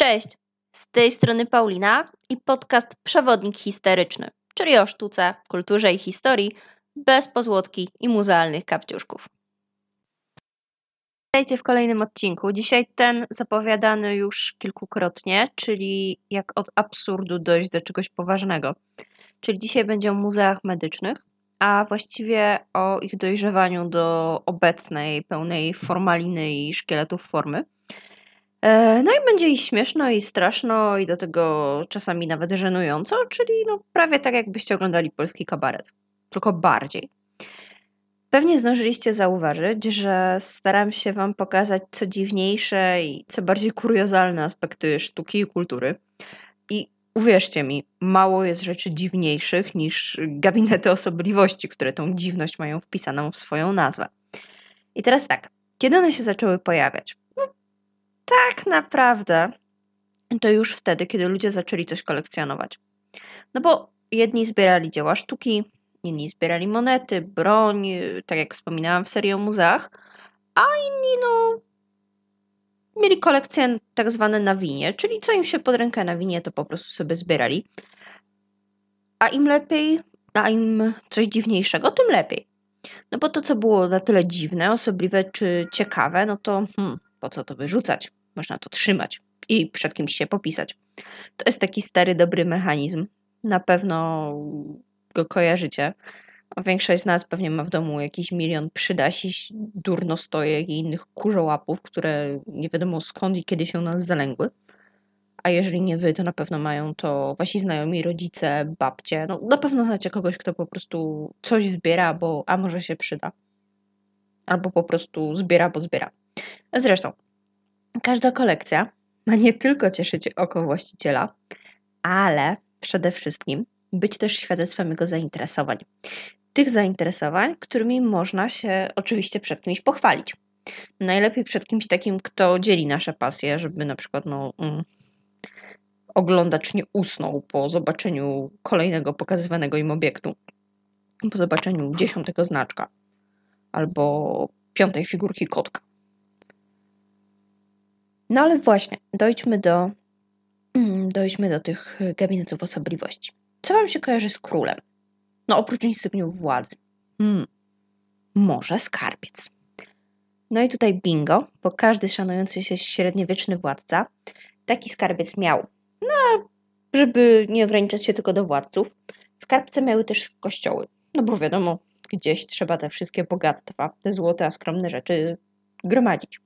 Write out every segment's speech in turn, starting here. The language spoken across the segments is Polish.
Cześć, z tej strony Paulina i podcast Przewodnik Historyczny, czyli o sztuce, kulturze i historii bez pozłotki i muzealnych kapciuszków. Witajcie w kolejnym odcinku. Dzisiaj ten zapowiadany już kilkukrotnie, czyli jak od absurdu dojść do czegoś poważnego. Czyli dzisiaj będzie o muzeach medycznych, a właściwie o ich dojrzewaniu do obecnej, pełnej formaliny i szkieletów formy. E, no i będzie i śmieszno, i straszno, i do tego czasami nawet żenująco, czyli no prawie tak jakbyście oglądali polski kabaret, tylko bardziej. Pewnie zdążyliście zauważyć, że staram się Wam pokazać co dziwniejsze i co bardziej kuriozalne aspekty sztuki i kultury. I uwierzcie mi, mało jest rzeczy dziwniejszych niż gabinety osobliwości, które tą dziwność mają wpisaną w swoją nazwę. I teraz tak, kiedy one się zaczęły pojawiać? Tak naprawdę to już wtedy, kiedy ludzie zaczęli coś kolekcjonować. No bo jedni zbierali dzieła sztuki, inni zbierali monety, broń, tak jak wspominałam w serii o muzeach, a inni no mieli kolekcje tak zwane na winie, czyli co im się pod rękę na winie, to po prostu sobie zbierali. A im lepiej, a im coś dziwniejszego, tym lepiej. No bo to, co było na tyle dziwne, osobliwe czy ciekawe, no to hmm, po co to wyrzucać? Można to trzymać i przed kimś się popisać. To jest taki stary, dobry mechanizm. Na pewno go kojarzycie. Większość z nas pewnie ma w domu jakiś milion przydasi, durnostojek i innych kurzołapów, które nie wiadomo skąd i kiedy się u nas zalęgły. A jeżeli nie wy, to na pewno mają to wasi znajomi, rodzice, babcie. No, na pewno znacie kogoś, kto po prostu coś zbiera, bo a może się przyda. Albo po prostu zbiera, bo zbiera. Zresztą, Każda kolekcja ma nie tylko cieszyć oko właściciela, ale przede wszystkim być też świadectwem jego zainteresowań. Tych zainteresowań, którymi można się oczywiście przed kimś pochwalić. Najlepiej przed kimś takim, kto dzieli nasze pasje, żeby na przykład no, mm, oglądacz nie usnął po zobaczeniu kolejnego pokazywanego im obiektu, po zobaczeniu dziesiątego znaczka albo piątej figurki kotka. No ale właśnie, dojdźmy do, dojdźmy do tych gabinetów osobliwości. Co Wam się kojarzy z królem? No oprócz insygnów władzy. Hmm, może skarbiec. No i tutaj bingo, bo każdy szanujący się średniowieczny władca taki skarbiec miał. No, żeby nie ograniczać się tylko do władców, skarbce miały też kościoły. No bo wiadomo, gdzieś trzeba te wszystkie bogactwa, te złote, a skromne rzeczy gromadzić.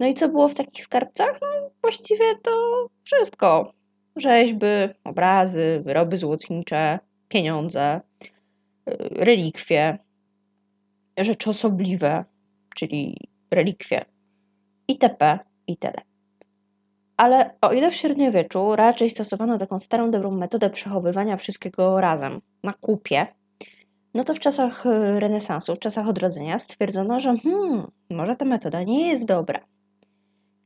No i co było w takich skarbcach? No właściwie to wszystko. Rzeźby, obrazy, wyroby złotnicze, pieniądze, y, relikwie, rzeczy osobliwe, czyli relikwie, itp. itd. Ale o ile w średniowieczu raczej stosowano taką starą, dobrą metodę przechowywania wszystkiego razem, na kupie, no to w czasach y, renesansu, w czasach odrodzenia stwierdzono, że hmm, może ta metoda nie jest dobra.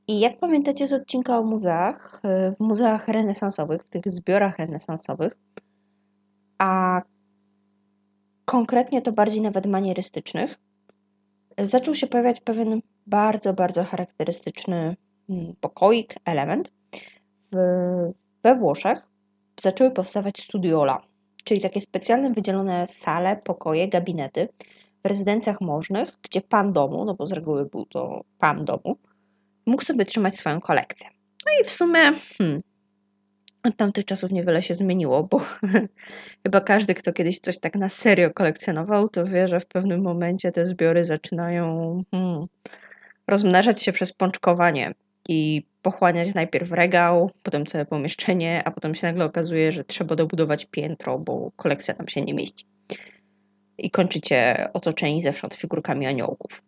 I jak pamiętacie z odcinka o muzeach, y, w muzeach renesansowych, w tych zbiorach renesansowych, a konkretnie to bardziej nawet manierystycznych, zaczął się pojawiać pewien bardzo, bardzo charakterystyczny mm, pokoik, element. we Włoszech zaczęły powstawać studiola, czyli takie specjalne wydzielone sale, pokoje, gabinety w rezydencjach możnych, gdzie pan domu, no bo z reguły był to pan domu, mógł sobie trzymać swoją kolekcję. No i w sumie hmm, od tamtych czasów niewiele się zmieniło, bo chyba każdy, kto kiedyś coś tak na serio kolekcjonował, to wie, że w pewnym momencie te zbiory zaczynają hmm, rozmnażać się przez pączkowanie i pochłaniać najpierw regał, potem całe pomieszczenie, a potem się nagle okazuje, że trzeba dobudować piętro, bo kolekcja tam się nie mieści. I kończycie otoczeni zewsząd figurkami aniołków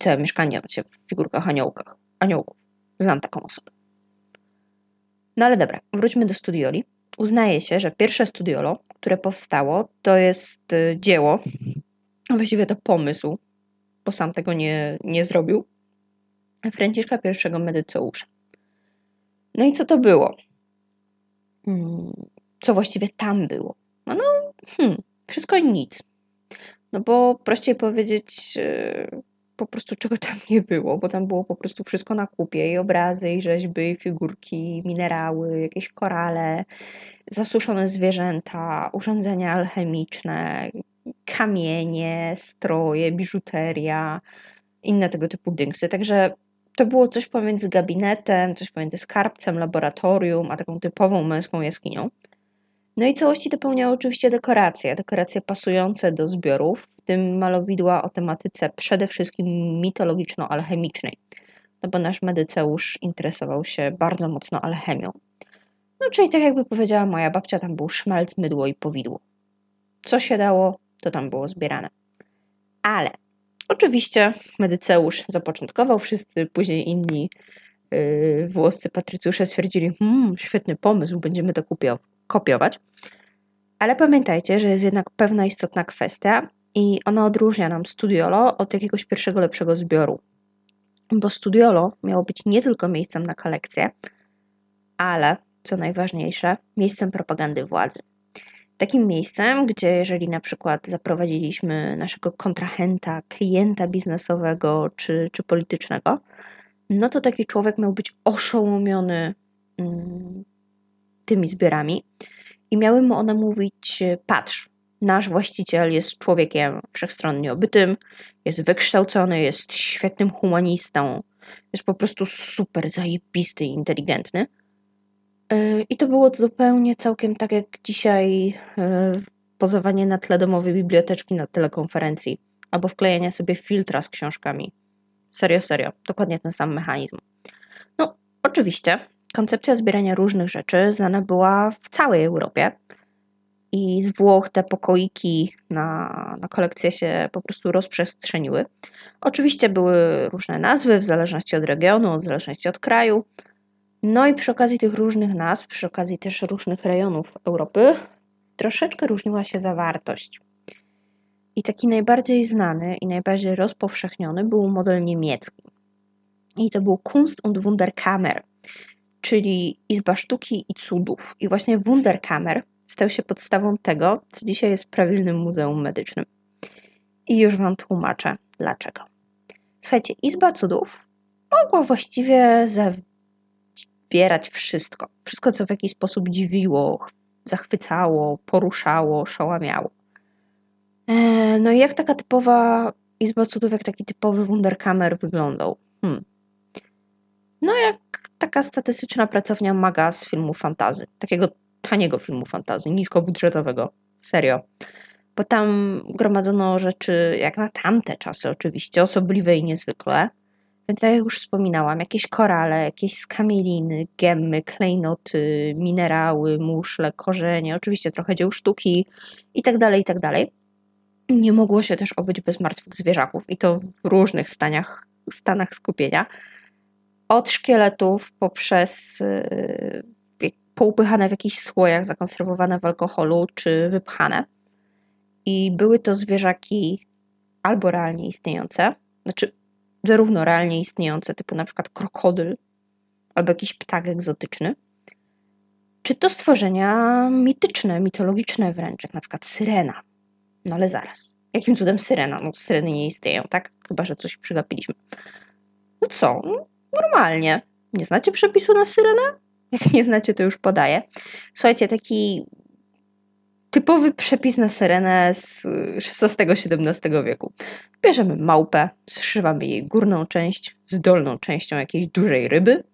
całe mieszkanie macie w figurkach aniołkach, aniołków. Znam taką osobę. No ale dobra, wróćmy do studioli. Uznaje się, że pierwsze studiolo, które powstało, to jest y, dzieło, właściwie to pomysł, bo sam tego nie, nie zrobił, Franciszka I Medyceusza. No i co to było? Hmm, co właściwie tam było? No, no hmm, wszystko i nic. No bo prościej powiedzieć, y, po prostu czego tam nie było, bo tam było po prostu wszystko na kupie i obrazy, i rzeźby, i figurki, i minerały, jakieś korale, zasuszone zwierzęta, urządzenia alchemiczne, kamienie, stroje, biżuteria, inne tego typu dynksy. Także to było coś pomiędzy gabinetem, coś pomiędzy skarbcem, laboratorium, a taką typową męską jaskinią. No i całości dopełniały oczywiście dekoracje, dekoracje pasujące do zbiorów, w tym malowidła o tematyce przede wszystkim mitologiczno-alchemicznej, no bo nasz medyceusz interesował się bardzo mocno alchemią. No czyli tak jakby powiedziała moja babcia, tam był szmelc, mydło i powidło. Co się dało, to tam było zbierane. Ale oczywiście medyceusz zapoczątkował, wszyscy później inni yy, włoscy patrycjusze stwierdzili, hmm, świetny pomysł, będziemy to kopiować. Ale pamiętajcie, że jest jednak pewna istotna kwestia i ona odróżnia nam studiolo od jakiegoś pierwszego lepszego zbioru. Bo studiolo miało być nie tylko miejscem na kolekcję, ale, co najważniejsze, miejscem propagandy władzy. Takim miejscem, gdzie jeżeli na przykład zaprowadziliśmy naszego kontrahenta, klienta biznesowego czy, czy politycznego, no to taki człowiek miał być oszołomiony mm, tymi zbiorami i miały mu one mówić: patrz, nasz właściciel jest człowiekiem wszechstronnie obytym, jest wykształcony, jest świetnym humanistą, jest po prostu super zajebisty i inteligentny. E, I to było zupełnie całkiem tak jak dzisiaj e, pozowanie na tle domowej biblioteczki na telekonferencji albo wklejenie sobie filtra z książkami. Serio, serio, dokładnie ten sam mechanizm. No, oczywiście, koncepcja zbierania różnych rzeczy znana była w całej Europie i z Włoch te pokoiki na, na kolekcję się po prostu rozprzestrzeniły. Oczywiście były różne nazwy w zależności od regionu, w zależności od kraju. No i przy okazji tych różnych nazw, przy okazji też różnych rejonów Europy, troszeczkę różniła się zawartość. I taki najbardziej znany i najbardziej rozpowszechniony był model niemiecki. I to był Kunst und Wunderkammer, czyli Izba Sztuki i Cudów. I właśnie Wunderkammer stał się podstawą tego, co dzisiaj jest prawilnym muzeum medycznym. I już Wam tłumaczę dlaczego. Słuchajcie, Izba Cudów mogła właściwie zawierać wszystko. Wszystko, co w jakiś sposób dziwiło, zachwycało, poruszało, szałamiało. E, no i jak taka typowa Izba Cudów, jak taki typowy Wunderkammer wyglądał? Hmm. No jak taka statystyczna pracownia maga z filmu fantazy. Takiego taniego filmu fantazy, niskobudżetowego. Serio. Bo tam gromadzono rzeczy, jak na tamte czasy oczywiście, osobliwe i niezwykłe. Więc jak już wspominałam, jakieś korale, jakieś skamieliny, gemmy, klejnoty, minerały, muszle, korzenie, oczywiście trochę dzieł sztuki i tak dalej, i tak. Nie mogło się też obyć bez martwych zwierzaków i to w różnych stanach, stanach skupienia. Od szkieletów poprzez y, poupychane w jakichś słojach, zakonserwowane w alkoholu czy wypchane. I były to zwierzaki albo realnie istniejące, znaczy zarówno realnie istniejące, typu na przykład krokodyl albo jakiś ptak egzotyczny, czy to stworzenia mityczne, mitologiczne wręcz, jak na przykład syrena. No ale zaraz. Jakim cudem syrena? No syreny nie istnieją, tak? Chyba, że coś przegapiliśmy. No co? Normalnie. Nie znacie przepisu na syrenę? Jak nie znacie, to już podaję. Słuchajcie, taki typowy przepis na syrenę z XVI-XVII wieku. Bierzemy małpę, zszywamy jej górną część z dolną częścią jakiejś dużej ryby.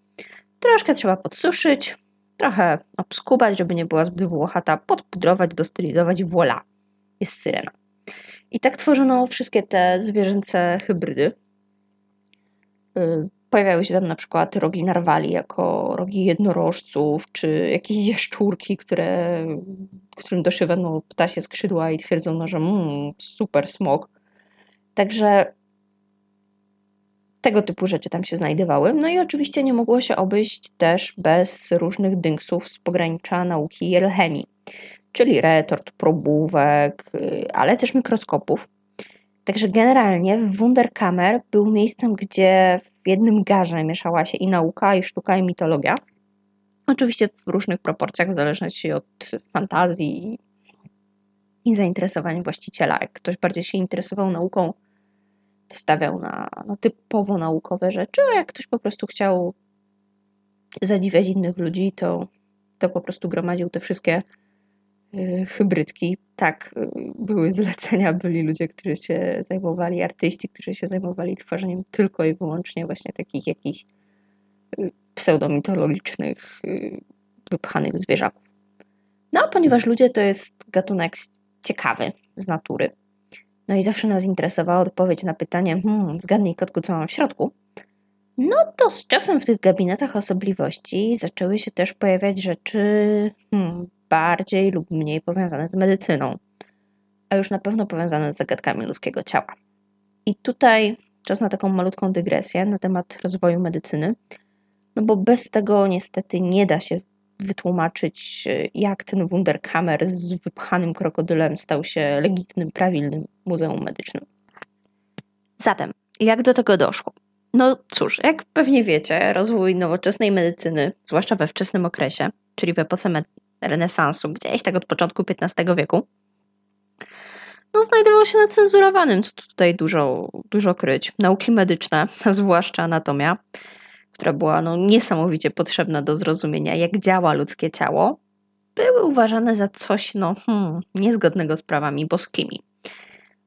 Troszkę trzeba podsuszyć, trochę obskubać, żeby nie była zbyt włochata, podpudrować, dostylizować i voilà, jest syrena. I tak tworzono wszystkie te zwierzęce hybrydy. Pojawiały się tam na przykład rogi narwali jako rogi jednorożców, czy jakieś jaszczurki, które, którym doszywano ptasie skrzydła i twierdzono, że mmm, super smok. Także tego typu rzeczy tam się znajdowały. No i oczywiście nie mogło się obejść też bez różnych dynksów z pogranicza nauki i alchemii, czyli retort, probówek, y, ale też mikroskopów. Także generalnie Wunderkammer był miejscem, gdzie w jednym garze mieszała się i nauka, i sztuka, i mitologia. Oczywiście w różnych proporcjach, w zależności od fantazji i zainteresowań właściciela. Jak ktoś bardziej się interesował nauką, stawiał na no, typowo naukowe rzeczy, a jak ktoś po prostu chciał zadziwiać innych ludzi, to, to po prostu gromadził te wszystkie hybrydki. Tak, y, były zlecenia, byli ludzie, którzy się zajmowali, artyści, którzy się zajmowali tworzeniem tylko i wyłącznie właśnie takich jakichś y, pseudomitologicznych, wypchanych zwierzaków. No, a ponieważ ludzie to jest gatunek ciekawy z natury, no i zawsze nas interesowała odpowiedź na pytanie, hmm, zgadnij kotku, co mam w środku, no to z czasem w tych gabinetach osobliwości zaczęły się też pojawiać rzeczy hmm, bardziej lub mniej powiązane z medycyną, a już na pewno powiązane z zagadkami ludzkiego ciała. I tutaj czas na taką malutką dygresję na temat rozwoju medycyny, no bo bez tego niestety nie da się wytłumaczyć, jak ten Wunderkammer z wypchanym krokodylem stał się legitnym, prawilnym muzeum medycznym. Zatem, jak do tego doszło? No cóż, jak pewnie wiecie, rozwój nowoczesnej medycyny, zwłaszcza we wczesnym okresie, czyli w epoce renesansu, gdzieś tak od początku XV wieku, no, znajdował się na cenzurowanym, co tutaj dużo, dużo kryć. Nauki medyczne, zwłaszcza anatomia, która była no, niesamowicie potrzebna do zrozumienia, jak działa ludzkie ciało, były uważane za coś no, hmm, niezgodnego z prawami boskimi.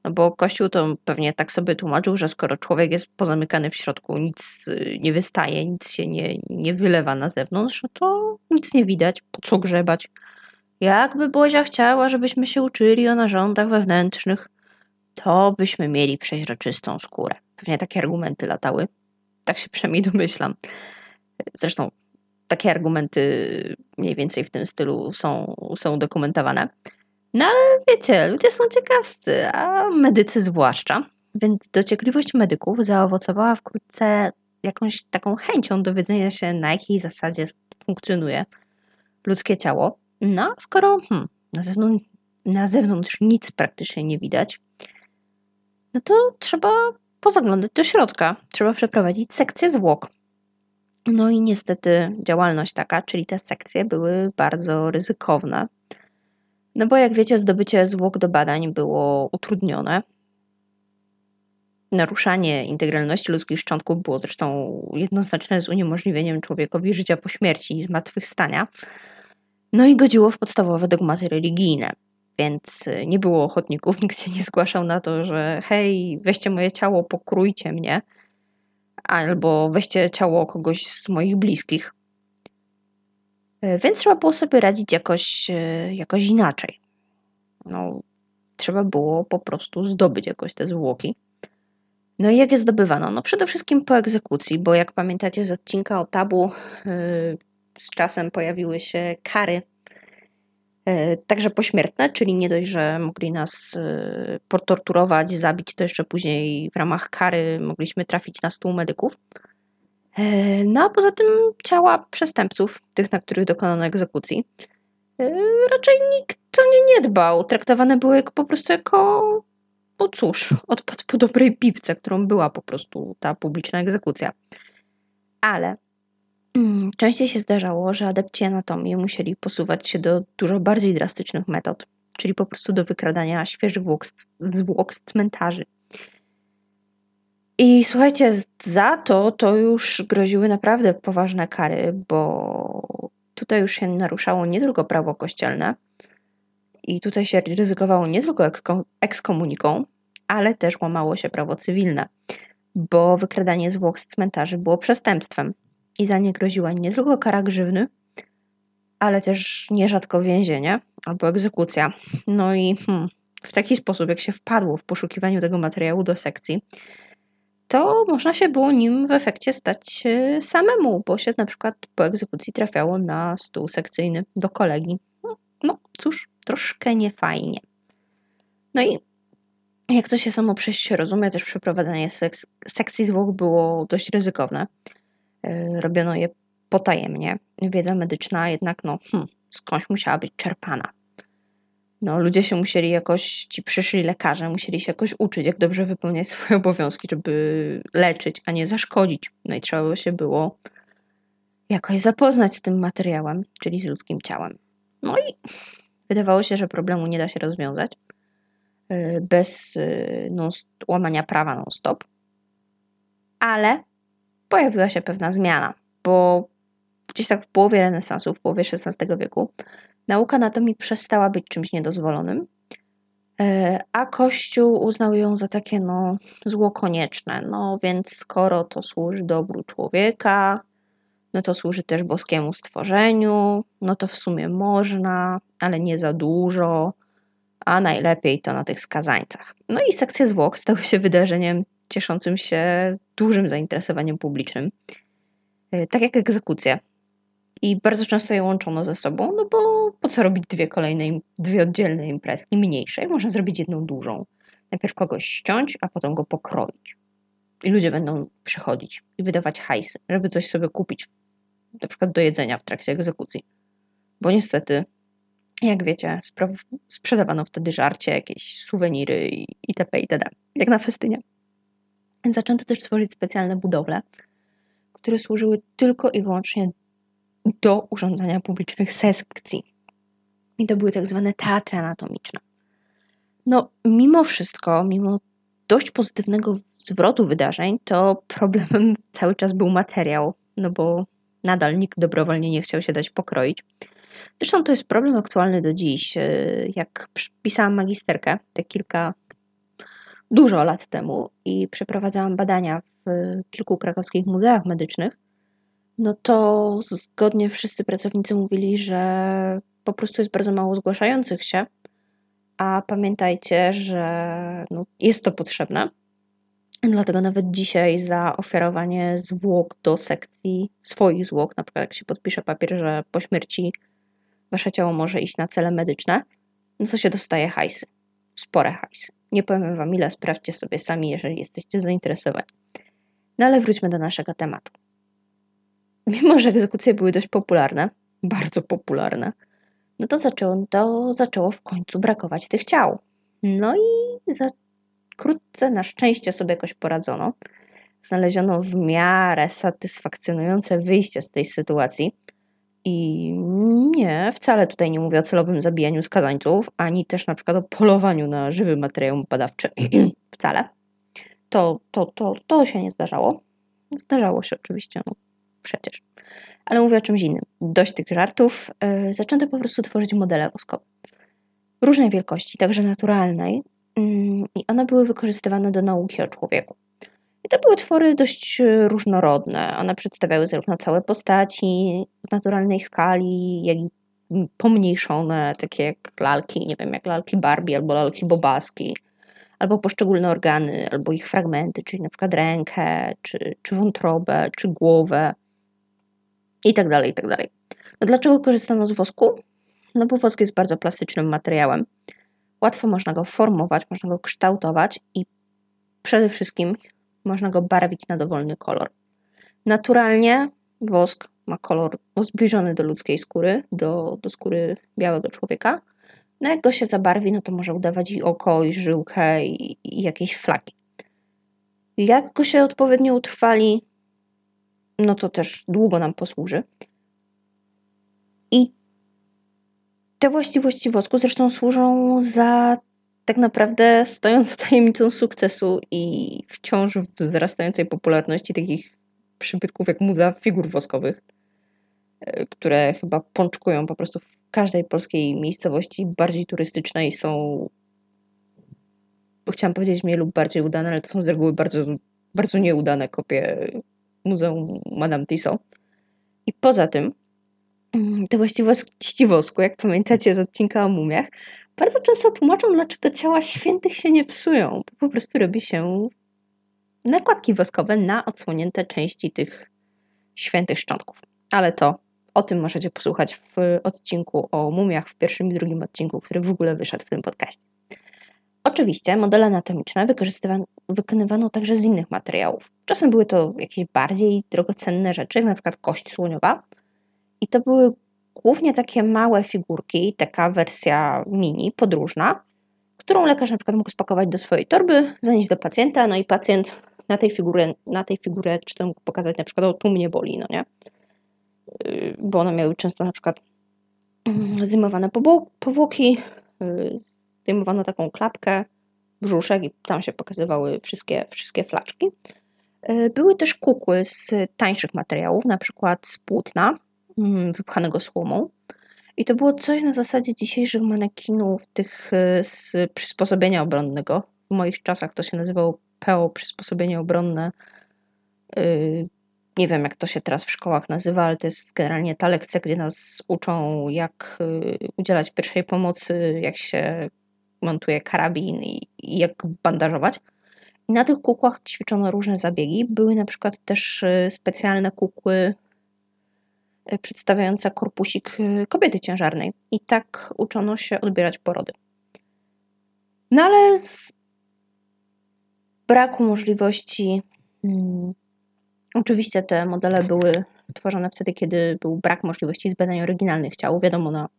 No bo Kościół to pewnie tak sobie tłumaczył, że skoro człowiek jest pozamykany w środku, nic y, nie wystaje, nic się nie, nie wylewa na zewnątrz, no to nic nie widać, po co grzebać. Jakby Bozia chciała, żebyśmy się uczyli o narządach wewnętrznych, to byśmy mieli przeźroczystą skórę. Pewnie takie argumenty latały. Tak się przynajmniej domyślam. Zresztą takie argumenty mniej więcej w tym stylu są, są dokumentowane. No ale wiecie, ludzie są ciekawscy, a medycy zwłaszcza. Więc dociekliwość medyków zaowocowała wkrótce jakąś taką chęcią dowiedzenia się, na jakiej zasadzie funkcjonuje ludzkie ciało. No, skoro hmm, na, zewnątrz, na zewnątrz nic praktycznie nie widać, no to trzeba pozaglądać do środka. Trzeba przeprowadzić sekcję zwłok. No i niestety działalność taka, czyli te sekcje były bardzo ryzykowne. No bo jak wiecie, zdobycie zwłok do badań było utrudnione. Naruszanie integralności ludzkich szczątków było zresztą jednoznaczne z uniemożliwieniem człowiekowi życia po śmierci i zmartwychwstania. No i godziło w podstawowe dogmaty religijne. Więc nie było ochotników, nikt się nie zgłaszał na to, że hej, weźcie moje ciało, pokrójcie mnie, albo weźcie ciało kogoś z moich bliskich. E, więc trzeba było sobie radzić jakoś, e, jakoś inaczej. No, trzeba było po prostu zdobyć jakoś te zwłoki. No i jak je zdobywano? No przede wszystkim po egzekucji, bo jak pamiętacie z odcinka o tabu, e, z czasem pojawiły się kary także pośmiertne, czyli nie dość, że mogli nas potorturować, zabić, to jeszcze później w ramach kary mogliśmy trafić na stół medyków. E, no a poza tym ciała przestępców, tych, na których dokonano egzekucji, e, raczej nikt to nie, nie dbał. Traktowane były po prostu jako, no cóż, odpad po dobrej piwce, którą była po prostu ta publiczna egzekucja. Ale mm, częściej się zdarzało, że adepci anatomii musieli posuwać się do dużo bardziej drastycznych metod, czyli po prostu do wykradania świeżych zwłok z cmentarzy. I słuchajcie, za to to już groziły naprawdę poważne kary, bo tutaj już się naruszało nie tylko prawo kościelne i tutaj się ryzykowało nie tylko ekskomuniką, ale też łamało się prawo cywilne, bo wykradanie zwłok z cmentarzy było przestępstwem i za nie groziła nie tylko kara grzywny, ale też nierzadko więzienie albo egzekucja. No i hmm, w taki sposób, jak się wpadło w poszukiwaniu tego materiału do sekcji, to można się było nim w efekcie stać e, samemu, bo się na przykład po egzekucji trafiało na stół sekcyjny do kolegi. No, no cóż, troszkę niefajnie. No i jak to się samo przejść rozumie, też przeprowadzanie sek sekcji zwłok było dość ryzykowne. E, robiono je potajemnie. Wiedza medyczna jednak, no, hmm, skądś musiała być czerpana no, ludzie się musieli jakoś, ci przyszli lekarze, musieli się jakoś uczyć, jak dobrze wypełniać swoje obowiązki, żeby leczyć, a nie zaszkodzić. No i trzeba się było jakoś zapoznać z tym materiałem, czyli z ludzkim ciałem. No i wydawało się, że problemu nie da się rozwiązać. bez non, łamania prawa non-stop. Ale pojawiła się pewna zmiana, bo gdzieś tak w połowie renesansu, w połowie XVI wieku, nauka anatomii przestała być czymś niedozwolonym, e, a Kościół uznał ją za takie no, zło konieczne. No więc skoro to służy dobru człowieka, no to służy też boskiemu stworzeniu, no to w sumie można, ale nie za dużo, a najlepiej to na tych skazańcach. No i sekcje zwłok stały się wydarzeniem cieszącym się dużym zainteresowaniem publicznym, e, tak jak egzekucje. I bardzo często je łączono ze sobą, no bo po co robić dwie kolejne, dwie oddzielne imprezki, mniejsze, można zrobić jedną dużą. Najpierw kogoś ściąć, a potem go pokroić. I ludzie będą przychodzić i wydawać hajsy, żeby coś sobie kupić, na przykład do jedzenia w trakcie egzekucji. Bo niestety, jak wiecie, sprzedawano wtedy żarcie, jakieś suweniry itp. itd. Jak na festynie. Zaczęto też tworzyć specjalne budowle, które służyły tylko i wyłącznie do urządzania publicznych sekcji. I to były tak zwane teatry anatomiczne. No, mimo wszystko, mimo dość pozytywnego zwrotu wydarzeń, to problemem cały czas był materiał, no bo nadal nikt dobrowolnie nie chciał się dać pokroić. Zresztą to jest problem aktualny do dziś. Jak pisałam magisterkę te kilka, dużo lat temu i przeprowadzałam badania w kilku krakowskich muzeach medycznych, no to zgodnie wszyscy pracownicy mówili, że po prostu jest bardzo mało zgłaszających się, a pamiętajcie, że no, jest to potrzebne. Dlatego nawet dzisiaj za ofiarowanie zwłok do sekcji swoich zwłok, na przykład jak się podpisze papier, że po śmierci wasze ciało może iść na cele medyczne, no to się dostaje hajsy. Spore hajsy. Nie powiem wam ile, sprawdźcie sobie sami, jeżeli jesteście zainteresowani. No ale wróćmy do naszego tematu. Mimo, że egzekucje były dość popularne, bardzo popularne, no to zaczęło, to zaczęło w końcu brakować tych ciał. No i za wkrótce na szczęście sobie jakoś poradzono. Znaleziono w miarę satysfakcjonujące wyjście z tej sytuacji. I nie, wcale tutaj nie mówię o celowym zabijaniu skazańców, ani też na przykład o polowaniu na żywy materiał badawczy. wcale. To, to, to, to się nie zdarzało. Zdarzało się oczywiście, no przecież. Ale mówię o czymś innym. Dość tych żartów. Yy, zaczęto po prostu tworzyć modele woskowe. Różnej wielkości, także naturalnej, Mm, i one były wykorzystywane do nauki o człowieku. I to były twory dość e, różnorodne. One przedstawiały zarówno całe postaci w naturalnej skali, jak i pomniejszone, takie jak lalki, nie wiem, jak lalki Barbie albo lalki Bobaski, albo poszczególne organy, albo ich fragmenty, czyli na przykład rękę, czy, czy wątrobę, czy głowę i tak dalej, i tak dalej. No dlaczego korzystano z wosku? No bo wosk jest bardzo plastycznym materiałem Łatwo można go formować, można go kształtować i przede wszystkim można go barwić na dowolny kolor. Naturalnie wosk ma kolor zbliżony do ludzkiej skóry, do, do skóry białego człowieka. No jak go się zabarwi, no to może udawać i oko, i żyłkę, i, i jakieś flaki. Jak go się odpowiednio utrwali, no to też długo nam posłuży. I te właściwości wosku zresztą służą za tak naprawdę stojącą tajemnicą sukcesu i wciąż wzrastającej popularności takich przybytków jak muzea figur woskowych, e, które chyba pączkują po prostu w każdej polskiej miejscowości bardziej turystycznej są chciałam powiedzieć mniej lub bardziej udane, ale to są z reguły bardzo, bardzo nieudane kopie Muzeum Madame Tissot. I poza tym Mm, te właściwości wosku, jak pamiętacie z odcinka o mumiach, bardzo często tłumaczą, dlaczego ciała świętych się nie psują. Po prostu robi się nakładki woskowe na odsłonięte części tych świętych szczątków. Ale to o tym możecie posłuchać w odcinku o mumiach, w pierwszym i drugim odcinku, który w ogóle wyszedł w tym podcaście. Oczywiście modele anatomiczne wykonywano także z innych materiałów. Czasem były to jakieś bardziej drogocenne rzeczy, na przykład kość słoniowa, i to były głównie takie małe figurki, taka wersja mini, podróżna, którą lekarz na przykład mógł spakować do swojej torby, zanieść do pacjenta, no i pacjent na tej figurze, na tej figurze czy to mógł pokazać na przykład, o tu mnie boli, no nie? Bo one miały często na przykład mm, zdejmowane powłoki, y, zdejmowano taką klapkę, brzuszek i tam się pokazywały wszystkie, wszystkie flaczki. E, były też kukły z tańszych materiałów, na przykład z płótna mm, wypchanego słomą. I to było coś na zasadzie dzisiejszych manekinów, tych e, z przysposobienia obronnego. W moich czasach to się nazywało PO, przysposobienie obronne. E, nie wiem, jak to się teraz w szkołach nazywa, ale to jest generalnie ta lekcja, gdzie nas uczą, jak udzielać pierwszej pomocy, jak się montuje karabin i jak bandażować. I na tych kukłach ćwiczono różne zabiegi. Były na przykład też y, specjalne kukły y, przedstawiające korpusik y, kobiety ciężarnej. I tak uczono się odbierać porody. No ale z braku możliwości. Hmm, oczywiście te modele były tworzone wtedy, kiedy był brak możliwości zbadań oryginalnych ciał. Wiadomo, na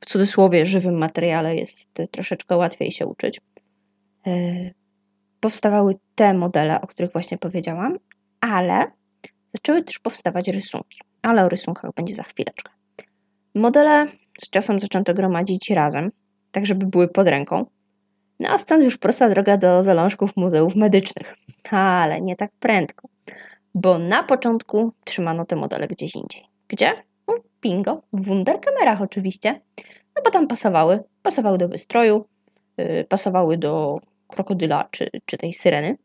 w cudzysłowie żywym materiale jest troszeczkę łatwiej się uczyć powstawały te modele, o których właśnie powiedziałam, ale zaczęły też powstawać rysunki. Ale o rysunkach będzie za chwileczkę. Modele z czasem zaczęto gromadzić razem, tak żeby były pod ręką. No a stąd już prosta droga do zalążków muzeów medycznych. Ale nie tak prędko, bo na początku trzymano te modele gdzieś indziej. Gdzie? No, bingo, w wunderkamerach oczywiście, no bo tam pasowały. Pasowały do wystroju, yy, pasowały do krokodyla czy, czy tej syreny.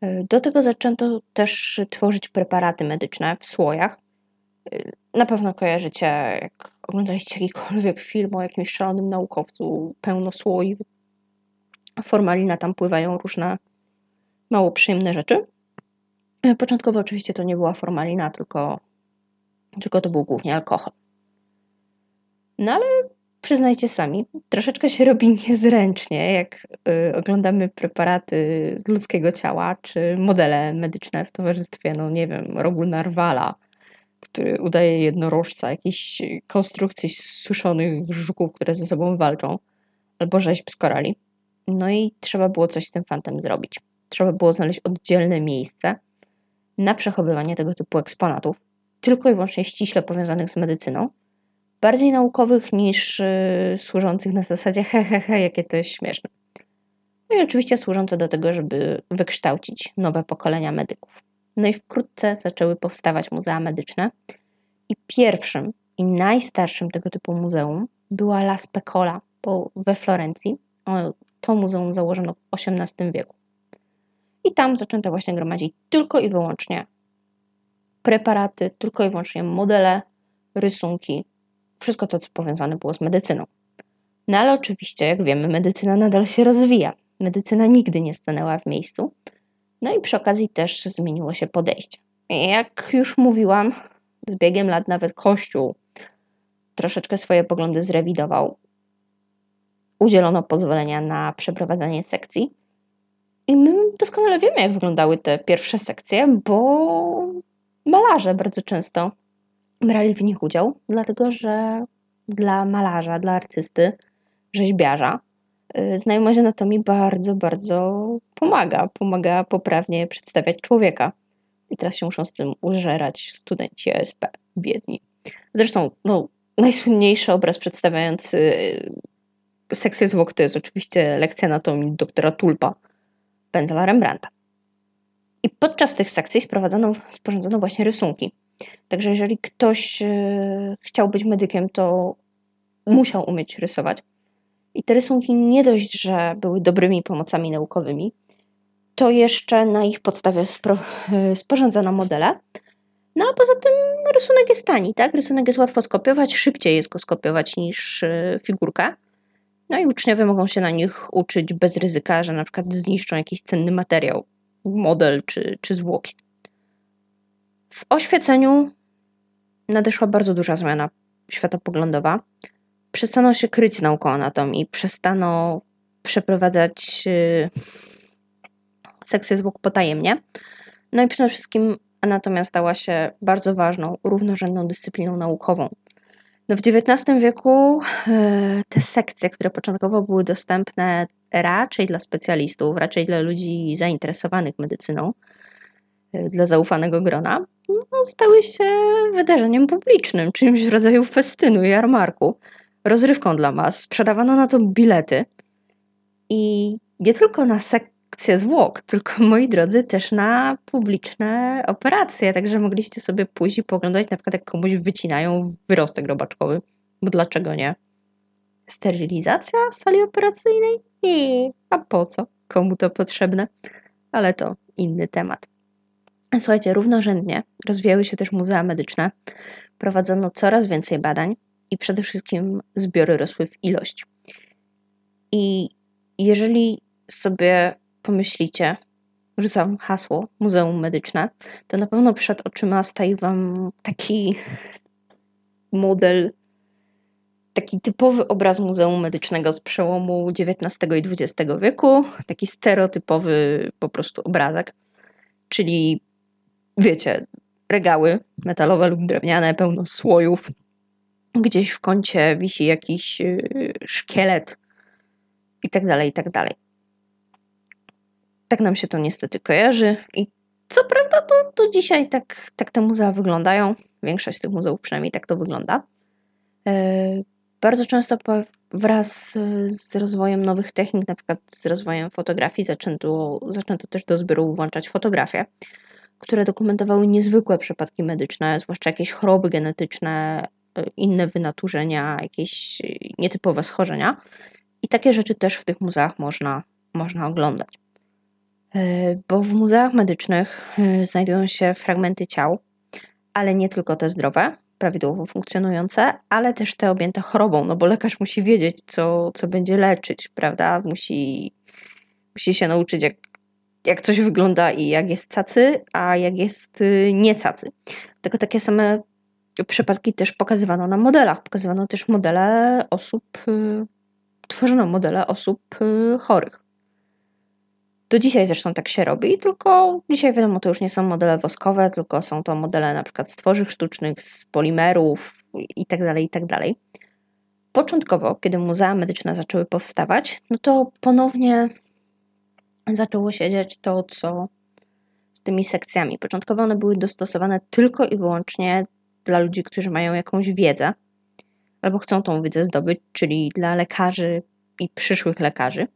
E, do tego zaczęto też tworzyć preparaty medyczne w słojach. E, na pewno kojarzycie, jak oglądaliście jakikolwiek film o jakimś szalonym naukowcu, pełno słoi, formalina, tam pływają różne mało przyjemne rzeczy. E, początkowo oczywiście to nie była formalina, tylko, tylko to był głównie alkohol. No ale przyznajcie sami, troszeczkę się robi niezręcznie, jak y, oglądamy preparaty z ludzkiego ciała, czy modele medyczne w towarzystwie, no nie wiem, rogu narwala, który udaje jednorożca, jakiejś konstrukcji suszonych żuków, które ze sobą walczą, albo rzeźb z korali. No i trzeba było coś z tym fantem zrobić. Trzeba było znaleźć oddzielne miejsce na przechowywanie tego typu eksponatów, tylko i wyłącznie ściśle powiązanych z medycyną, bardziej naukowych niż y, służących na zasadzie he, he, he, jakie to jest śmieszne. No i oczywiście służące do tego, żeby wykształcić nowe pokolenia medyków. No i wkrótce zaczęły powstawać muzea medyczne i pierwszym i najstarszym tego typu muzeum była La Specola we Florencji. To muzeum założono w XVIII wieku. I tam zaczęto właśnie gromadzić tylko i wyłącznie preparaty, tylko i wyłącznie modele, rysunki wszystko to, co powiązane było z medycyną. No ale oczywiście, jak wiemy, medycyna nadal się rozwija. Medycyna nigdy nie stanęła w miejscu. No i przy okazji też zmieniło się podejście. Jak już mówiłam, z biegiem lat nawet Kościół troszeczkę swoje poglądy zrewidował. Udzielono pozwolenia na przeprowadzanie sekcji. I my doskonale wiemy, jak wyglądały te pierwsze sekcje, bo malarze bardzo często brali w nich udział, dlatego że dla malarza, dla artysty, rzeźbiarza, y, znajomość anatomii bardzo, bardzo pomaga. Pomaga poprawnie przedstawiać człowieka. I teraz się muszą z tym użerać studenci ESP, biedni. Zresztą, no, najsłynniejszy obraz przedstawiający y, sekcję zwłok to jest oczywiście lekcja anatomii doktora Tulpa, pędzla Rembrandta. I podczas tych sekcji sprowadzono, sporządzono właśnie rysunki. Także jeżeli ktoś e, chciał być medykiem, to musiał umieć rysować. I te rysunki nie dość, że były dobrymi pomocami naukowymi, to jeszcze na ich podstawie e, sporządzono modele. No a poza tym rysunek jest tani, tak? Rysunek jest łatwo skopiować, szybciej jest go skopiować niż e, figurka. No i uczniowie mogą się na nich uczyć bez ryzyka, że na przykład zniszczą jakiś cenny materiał, model czy, czy zwłoki. W oświeceniu nadeszła bardzo duża zmiana światopoglądowa. Przestano się kryć nauką anatomii, przestano przeprowadzać y, sekcję zwłok potajemnie. No i przede wszystkim anatomia stała się bardzo ważną, równorzędną dyscypliną naukową. No w XIX wieku y, te sekcje, które początkowo były dostępne raczej dla specjalistów, raczej dla ludzi zainteresowanych medycyną, y, dla zaufanego grona, no, stały się wydarzeniem publicznym, czymś w rodzaju festynu jarmarku, rozrywką dla mas. Sprzedawano na to bilety i nie tylko na sekcję zwłok, tylko moi drodzy, też na publiczne operacje. Także mogliście sobie pójść i poglądać, na przykład jak komuś wycinają wyrostek robaczkowy. Bo dlaczego nie? Sterylizacja sali operacyjnej? Nie. A po co? Komu to potrzebne? Ale to inny temat. Słuchajcie, równorzędnie rozwijały się też muzea medyczne. Prowadzono coraz więcej badań i przede wszystkim zbiory rosły w ilość. I jeżeli sobie pomyślicie, rzucam hasło Muzeum Medyczne, to na pewno przed oczyma stoi Wam taki model, taki typowy obraz Muzeum Medycznego z przełomu XIX i XX wieku, taki stereotypowy po prostu obrazek, czyli wiecie, regały metalowe lub drewniane, pełno słojów. Gdzieś w kącie wisi jakiś y, szkielet i tak dalej, i tak dalej. Tak nam się to niestety kojarzy i co prawda to, to dzisiaj tak, tak te muzea wyglądają. Większość tych muzeów przynajmniej tak to wygląda. E, bardzo często wraz z rozwojem nowych technik, na przykład z rozwojem fotografii, zaczęto, zaczęto też do zbioru włączać fotografię które dokumentowały niezwykłe przypadki medyczne, zwłaszcza jakieś choroby genetyczne, y, inne wynaturzenia, jakieś y, nietypowe schorzenia. I takie rzeczy też w tych muzeach można, można oglądać. Y, bo w muzeach medycznych znajdują się fragmenty ciał, ale nie tylko te zdrowe, prawidłowo funkcjonujące, ale też te objęte chorobą, no bo lekarz musi wiedzieć, co, co będzie leczyć, prawda? Musi, musi się nauczyć, jak jak coś wygląda i jak jest cacy, a jak jest y, nie cacy. Tylko takie same przypadki też pokazywano na modelach. Pokazywano też modele osób, y, tworzono modele osób y, chorych. Do dzisiaj zresztą tak się robi, tylko dzisiaj wiadomo, to już nie są modele woskowe, tylko są to modele na przykład z tworzyw sztucznych, z polimerów itd., tak itd. Tak Początkowo, kiedy muzea medyczne zaczęły powstawać, no to ponownie zaczęło się dziać to, co z tymi sekcjami. Początkowo one były dostosowane tylko i wyłącznie dla ludzi, którzy mają jakąś wiedzę albo chcą tą wiedzę zdobyć, czyli dla lekarzy i przyszłych lekarzy.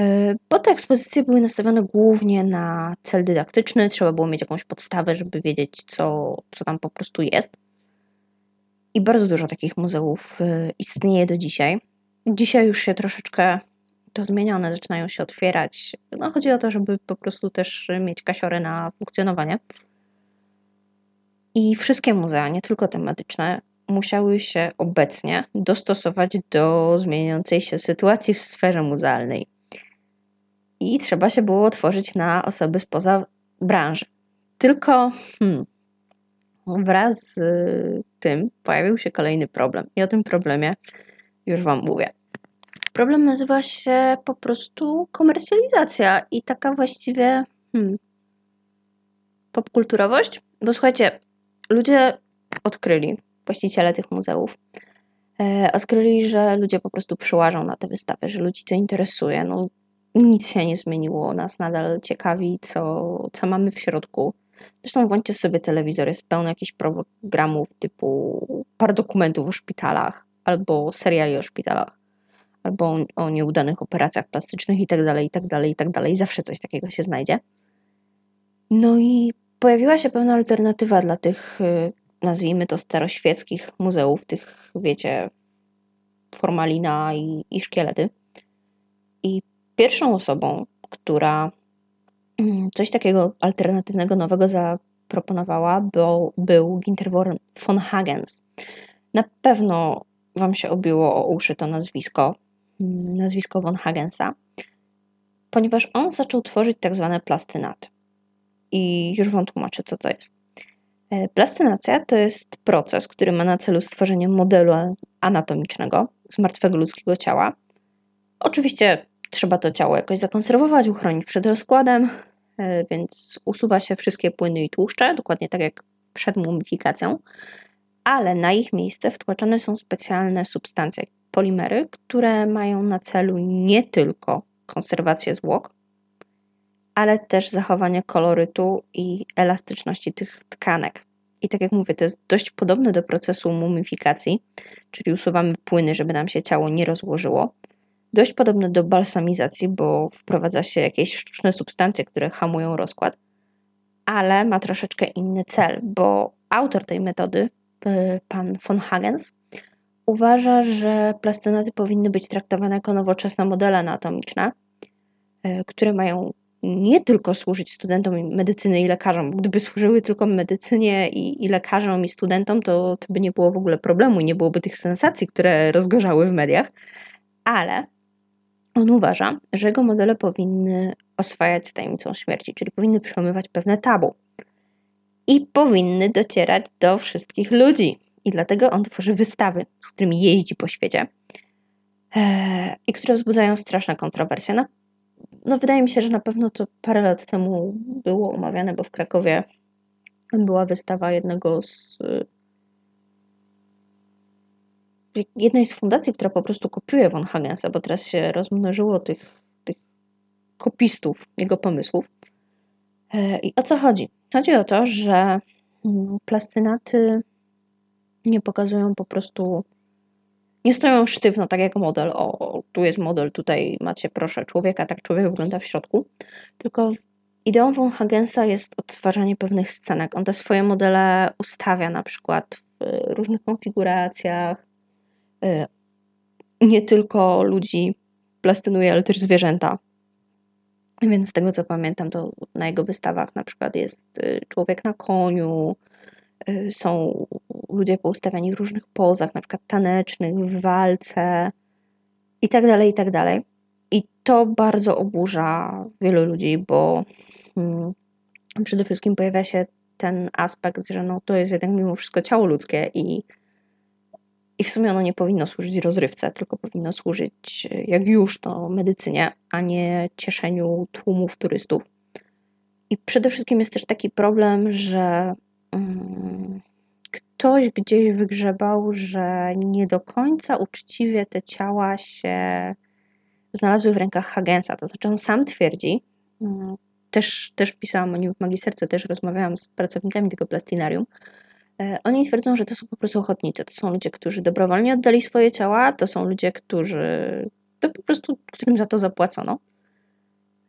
E, bo te ekspozycje były nastawione głównie na cel dydaktyczny, trzeba było mieć jakąś podstawę, żeby wiedzieć, co, co tam po prostu jest. I bardzo dużo takich muzeów e, istnieje do dzisiaj. Dzisiaj już się troszeczkę to zmienione, zaczynają się otwierać. No, chodzi o to, żeby po prostu też mieć kasiorę na funkcjonowanie. I wszystkie muzea, nie tylko te medyczne, musiały się obecnie dostosować do zmieniającej się sytuacji w sferze muzealnej. I trzeba się było otworzyć na osoby spoza branży. Tylko hmm, wraz z tym pojawił się kolejny problem. I o tym problemie już Wam mówię. Problem nazywa się po prostu komercjalizacja i taka właściwie hmm, popkulturowość. Bo słuchajcie, ludzie odkryli, właściciele tych muzeów, e, odkryli, że ludzie po prostu przyłażą na te wystawy, że ludzi to interesuje. No, nic się nie zmieniło, nas nadal ciekawi, co, co mamy w środku. Zresztą włączcie sobie telewizor, jest pełno jakichś programów typu par dokumentów o szpitalach albo seriali o szpitalach albo o, nieudanych operacjach plastycznych i tak dalej, i tak dalej, i tak dalej. Zawsze coś takiego się znajdzie. No i pojawiła się pewna alternatywa dla tych, y, nazwijmy to staroświeckich muzeów, tych, wiecie, formalina i, i szkielety. I pierwszą osobą, która mm, coś takiego alternatywnego, nowego zaproponowała, był, był Ginter von Hagens. Na pewno Wam się obiło o uszy to nazwisko, nazwisko von Hagensa, ponieważ on zaczął tworzyć tak zwane plastynaty. I już Wam tłumaczę, co to jest. E, plastynacja to jest proces, który ma na celu stworzenie modelu anatomicznego z martwego ludzkiego ciała. Oczywiście trzeba to ciało jakoś zakonserwować, uchronić przed rozkładem, e, więc usuwa się wszystkie płyny i tłuszcze, dokładnie tak jak przed mumifikacją, ale na ich miejsce wtłaczane są specjalne substancje, polimery, które mają na celu nie tylko konserwację zwłok, ale też zachowanie kolorytu i elastyczności tych tkanek. I tak jak mówię, to jest dość podobne do procesu mumifikacji, czyli usuwamy płyny, żeby nam się ciało nie rozłożyło, dość podobne do balsamizacji, bo wprowadza się jakieś sztuczne substancje, które hamują rozkład, ale ma troszeczkę inny cel, bo autor tej metody, pan von Hagens, uważa, że plastynaty powinny być traktowane jako nowoczesne modele anatomiczne, e, które mają nie tylko służyć studentom medycyny i lekarzom. Gdyby służyły tylko medycynie i, i lekarzom i studentom, to, to by nie było w ogóle problemu i nie byłoby tych sensacji, które rozgorzały w mediach. Ale on uważa, że jego modele powinny oswajać tajemnicą śmierci, czyli powinny przełamywać pewne tabu i powinny docierać do wszystkich ludzi. I dlatego on tworzy wystawy, z którymi jeździ po świecie e, i które wzbudzają straszne kontrowersje. No, no, wydaje mi się, że na pewno to parę lat temu było omawiane, bo w Krakowie była wystawa jednego z jednej z fundacji, która po prostu kopiuje von Hagensa, bo teraz się rozmnożyło tych, tych kopistów jego pomysłów. E, I o co chodzi? Chodzi o to, że mm, plastynaty nie pokazują po prostu, nie stoją sztywno, tak jak model. O, tu jest model, tutaj macie, proszę, człowieka, tak człowiek wygląda w środku. Tylko ideą von Hagensa jest odtwarzanie pewnych scenek. On te swoje modele ustawia na przykład w różnych konfiguracjach, Y, nie tylko ludzi plastynuje, ale też zwierzęta. Więc z tego co pamiętam, to na jego wystawach na przykład jest y, człowiek na koniu, y, są ludzie poustawiani w różnych pozach, na przykład tanecznych, w walce i tak dalej, i tak dalej. I to bardzo oburza wielu ludzi, bo hmm, przede wszystkim pojawia się ten aspekt, że no, to jest jednak mimo wszystko ciało ludzkie i i w sumie ono nie powinno służyć rozrywce, tylko powinno służyć, jak już, to medycynie, a nie cieszeniu tłumów turystów. I przede wszystkim jest też taki problem, że ktoś gdzieś wygrzebał, że nie do końca uczciwie te ciała się znalazły w rękach Hagensa. To znaczy on sam twierdzi, um, też, też pisałam o nim w magisterce, też rozmawiałam z pracownikami tego plastinarium, E, oni twierdzą, że to są po prostu ochotnicy. To są ludzie, którzy dobrowolnie oddali swoje ciała, to są ludzie, którzy to po prostu, którym za to zapłacono,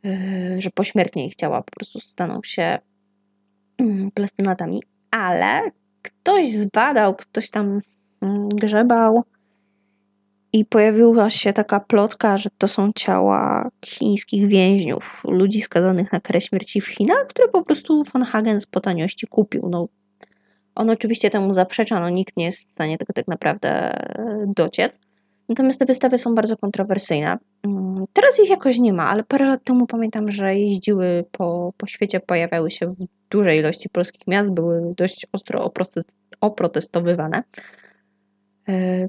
e, że pośmiertnie ich ciała po prostu staną się mm, plastynatami, ale ktoś zbadał, ktoś tam mm, grzebał i pojawiła się taka plotka, że to są ciała chińskich więźniów, ludzi skazanych na karę śmierci w Chinach, które po prostu von Hagen z potaniości kupił. No, on oczywiście temu zaprzecza, no nikt nie jest w stanie tego tak naprawdę dociec. Natomiast te wystawy są bardzo kontrowersyjne. Mm, teraz ich jakoś nie ma, ale parę lat temu pamiętam, że jeździły po, po świecie, pojawiały się w dużej ilości polskich miast, były dość ostro oprotestowywane. E,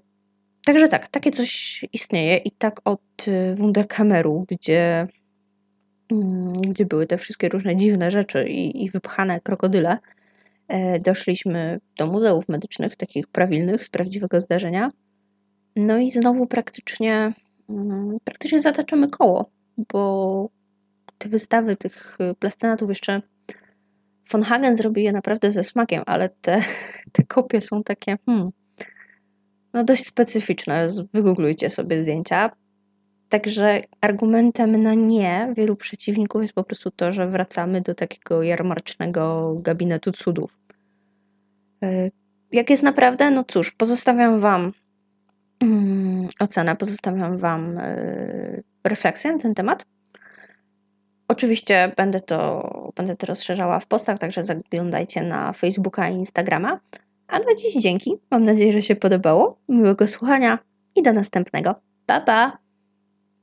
także tak, takie coś istnieje i tak od Wunderkameru, gdzie, mm, gdzie były te wszystkie różne dziwne rzeczy i, i wypchane krokodyle, E, doszliśmy do muzeów medycznych, takich prawilnych, z prawdziwego zdarzenia. No i znowu praktycznie, mm, praktycznie zataczamy koło, bo te wystawy tych plastynatów jeszcze von Hagen zrobił je naprawdę ze smakiem, ale te, te kopie są takie hmm, no dość specyficzne. Wygooglujcie sobie zdjęcia. Także argumentem na nie wielu przeciwników jest po prostu to, że wracamy do takiego jarmarcznego gabinetu cudów. E, jak jest naprawdę? No cóż, pozostawiam Wam ocenę, pozostawiam Wam e, refleksję na ten temat. Oczywiście będę to, będę to rozszerzała w postach, także zaglądajcie na Facebooka i Instagrama. A na dziś dzięki. Mam nadzieję, że się podobało. Miłego słuchania i do następnego. Pa, pa!